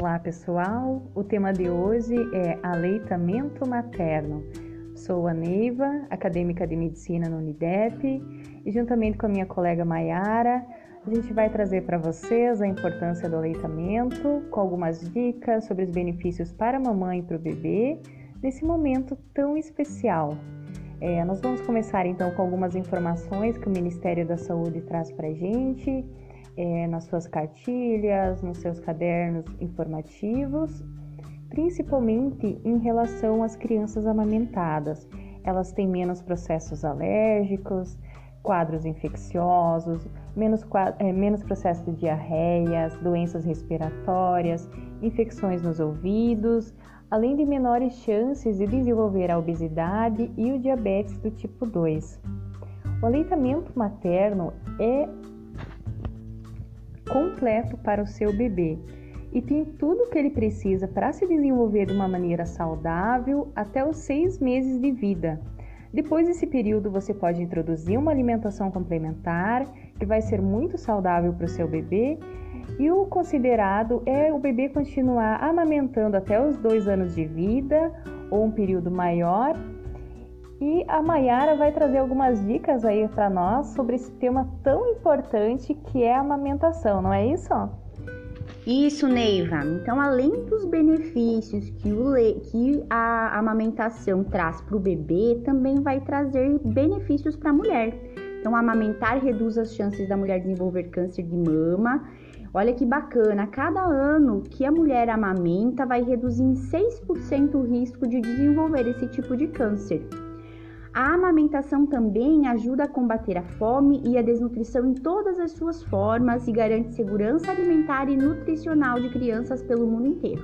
Olá pessoal, o tema de hoje é aleitamento materno. Sou a Neiva, acadêmica de medicina no Unidep, e juntamente com a minha colega Maiara, a gente vai trazer para vocês a importância do aleitamento, com algumas dicas sobre os benefícios para a mamãe e para o bebê nesse momento tão especial. É, nós vamos começar então com algumas informações que o Ministério da Saúde traz para a gente é, nas suas cartilhas, nos seus cadernos informativos, principalmente em relação às crianças amamentadas. Elas têm menos processos alérgicos, quadros infecciosos, menos, é, menos processo de diarreias, doenças respiratórias, infecções nos ouvidos, além de menores chances de desenvolver a obesidade e o diabetes do tipo 2. O aleitamento materno é completo para o seu bebê e tem tudo o que ele precisa para se desenvolver de uma maneira saudável até os seis meses de vida. Depois desse período, você pode introduzir uma alimentação complementar que vai ser muito saudável para o seu bebê. E o considerado é o bebê continuar amamentando até os dois anos de vida ou um período maior e a Mayara vai trazer algumas dicas aí para nós sobre esse tema tão importante que é a amamentação, não é isso? Isso, Neiva. Então, além dos benefícios que, o que a amamentação traz para o bebê, também vai trazer benefícios para a mulher. Então, amamentar reduz as chances da mulher desenvolver câncer de mama. Olha que bacana, cada ano que a mulher amamenta, vai reduzir em 6% o risco de desenvolver esse tipo de câncer. A amamentação também ajuda a combater a fome e a desnutrição em todas as suas formas e garante segurança alimentar e nutricional de crianças pelo mundo inteiro.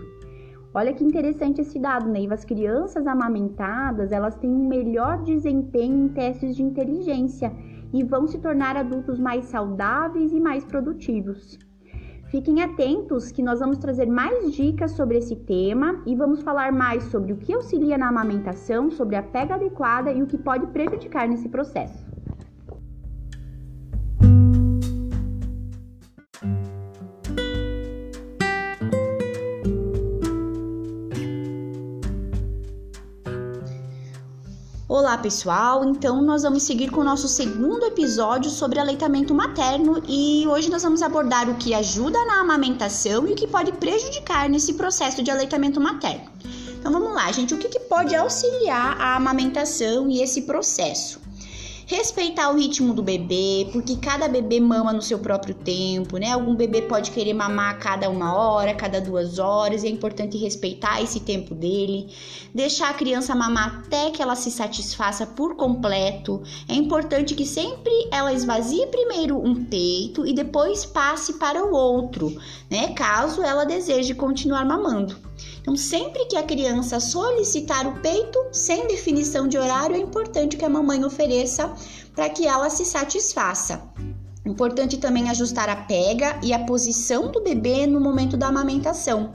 Olha que interessante esse dado, Neiva. As crianças amamentadas, elas têm um melhor desempenho em testes de inteligência e vão se tornar adultos mais saudáveis e mais produtivos. Fiquem atentos que nós vamos trazer mais dicas sobre esse tema e vamos falar mais sobre o que auxilia na amamentação, sobre a pega adequada e o que pode prejudicar nesse processo. Olá pessoal, então nós vamos seguir com o nosso segundo episódio sobre aleitamento materno e hoje nós vamos abordar o que ajuda na amamentação e o que pode prejudicar nesse processo de aleitamento materno. Então vamos lá, gente, o que, que pode auxiliar a amamentação e esse processo? Respeitar o ritmo do bebê, porque cada bebê mama no seu próprio tempo, né? Algum bebê pode querer mamar a cada uma hora, cada duas horas, é importante respeitar esse tempo dele. Deixar a criança mamar até que ela se satisfaça por completo. É importante que sempre ela esvazie primeiro um peito e depois passe para o outro, né? Caso ela deseje continuar mamando. Então, sempre que a criança solicitar o peito, sem definição de horário, é importante que a mamãe ofereça para que ela se satisfaça. Importante também ajustar a pega e a posição do bebê no momento da amamentação.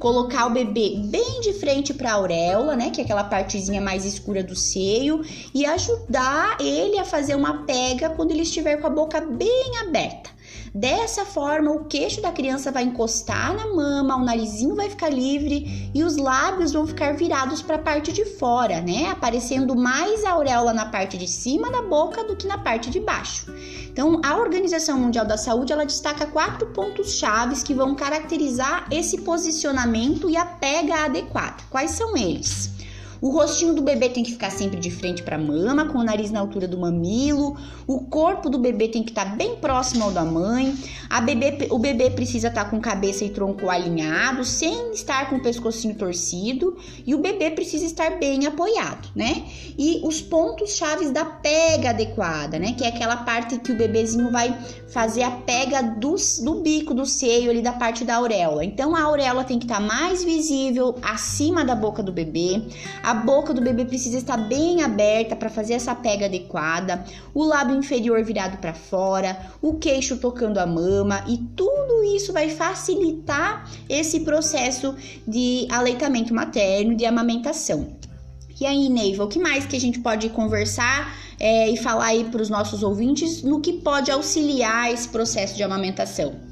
Colocar o bebê bem de frente para a auréola, né, que é aquela partezinha mais escura do seio, e ajudar ele a fazer uma pega quando ele estiver com a boca bem aberta. Dessa forma, o queixo da criança vai encostar na mama, o narizinho vai ficar livre e os lábios vão ficar virados para a parte de fora, né? Aparecendo mais a auréola na parte de cima da boca do que na parte de baixo. Então, a Organização Mundial da Saúde ela destaca quatro pontos chaves que vão caracterizar esse posicionamento e a pega adequada. Quais são eles? O rostinho do bebê tem que ficar sempre de frente para a mama, com o nariz na altura do mamilo. O corpo do bebê tem que estar tá bem próximo ao da mãe. A bebê, o bebê precisa estar tá com cabeça e tronco alinhados, sem estar com o pescocinho torcido. E o bebê precisa estar bem apoiado, né? E os pontos chaves da pega adequada, né? Que é aquela parte que o bebezinho vai fazer a pega do, do bico, do seio ali da parte da auréola. Então a auréola tem que estar tá mais visível acima da boca do bebê. Boca do bebê precisa estar bem aberta para fazer essa pega adequada, o lábio inferior virado para fora, o queixo tocando a mama e tudo isso vai facilitar esse processo de aleitamento materno, de amamentação. E aí, Neiva, o que mais que a gente pode conversar é, e falar aí para os nossos ouvintes no que pode auxiliar esse processo de amamentação?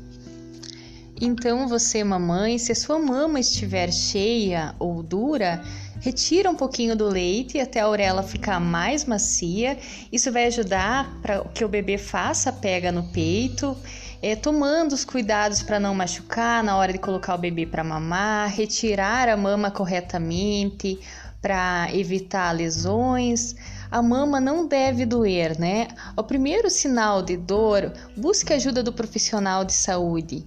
Então, você, mamãe, se a sua mama estiver cheia ou dura, retira um pouquinho do leite até a orelha ficar mais macia. Isso vai ajudar para que o bebê faça a pega no peito, é, tomando os cuidados para não machucar na hora de colocar o bebê para mamar, retirar a mama corretamente para evitar lesões. A mama não deve doer, né? O primeiro sinal de dor, busque ajuda do profissional de saúde.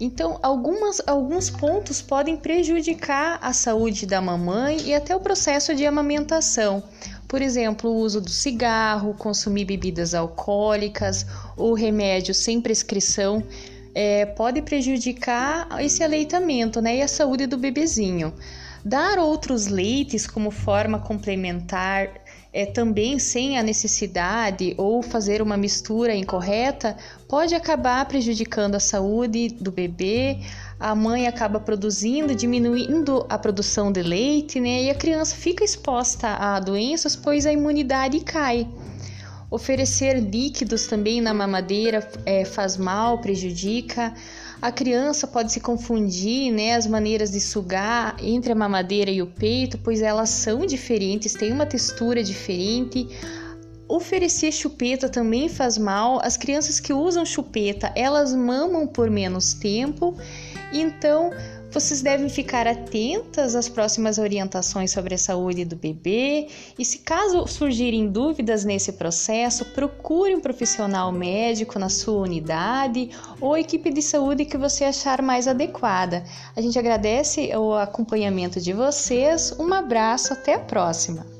Então, algumas, alguns pontos podem prejudicar a saúde da mamãe e até o processo de amamentação. Por exemplo, o uso do cigarro, consumir bebidas alcoólicas ou remédio sem prescrição é, pode prejudicar esse aleitamento né, e a saúde do bebezinho. Dar outros leites como forma complementar é, também sem a necessidade ou fazer uma mistura incorreta pode acabar prejudicando a saúde do bebê. A mãe acaba produzindo, diminuindo a produção de leite, né? E a criança fica exposta a doenças, pois a imunidade cai. Oferecer líquidos também na mamadeira é, faz mal, prejudica. A criança pode se confundir, né, as maneiras de sugar entre a mamadeira e o peito, pois elas são diferentes, têm uma textura diferente. Oferecer chupeta também faz mal. As crianças que usam chupeta, elas mamam por menos tempo. Então, vocês devem ficar atentas às próximas orientações sobre a saúde do bebê e, se caso surgirem dúvidas nesse processo, procure um profissional médico na sua unidade ou equipe de saúde que você achar mais adequada. A gente agradece o acompanhamento de vocês, um abraço, até a próxima!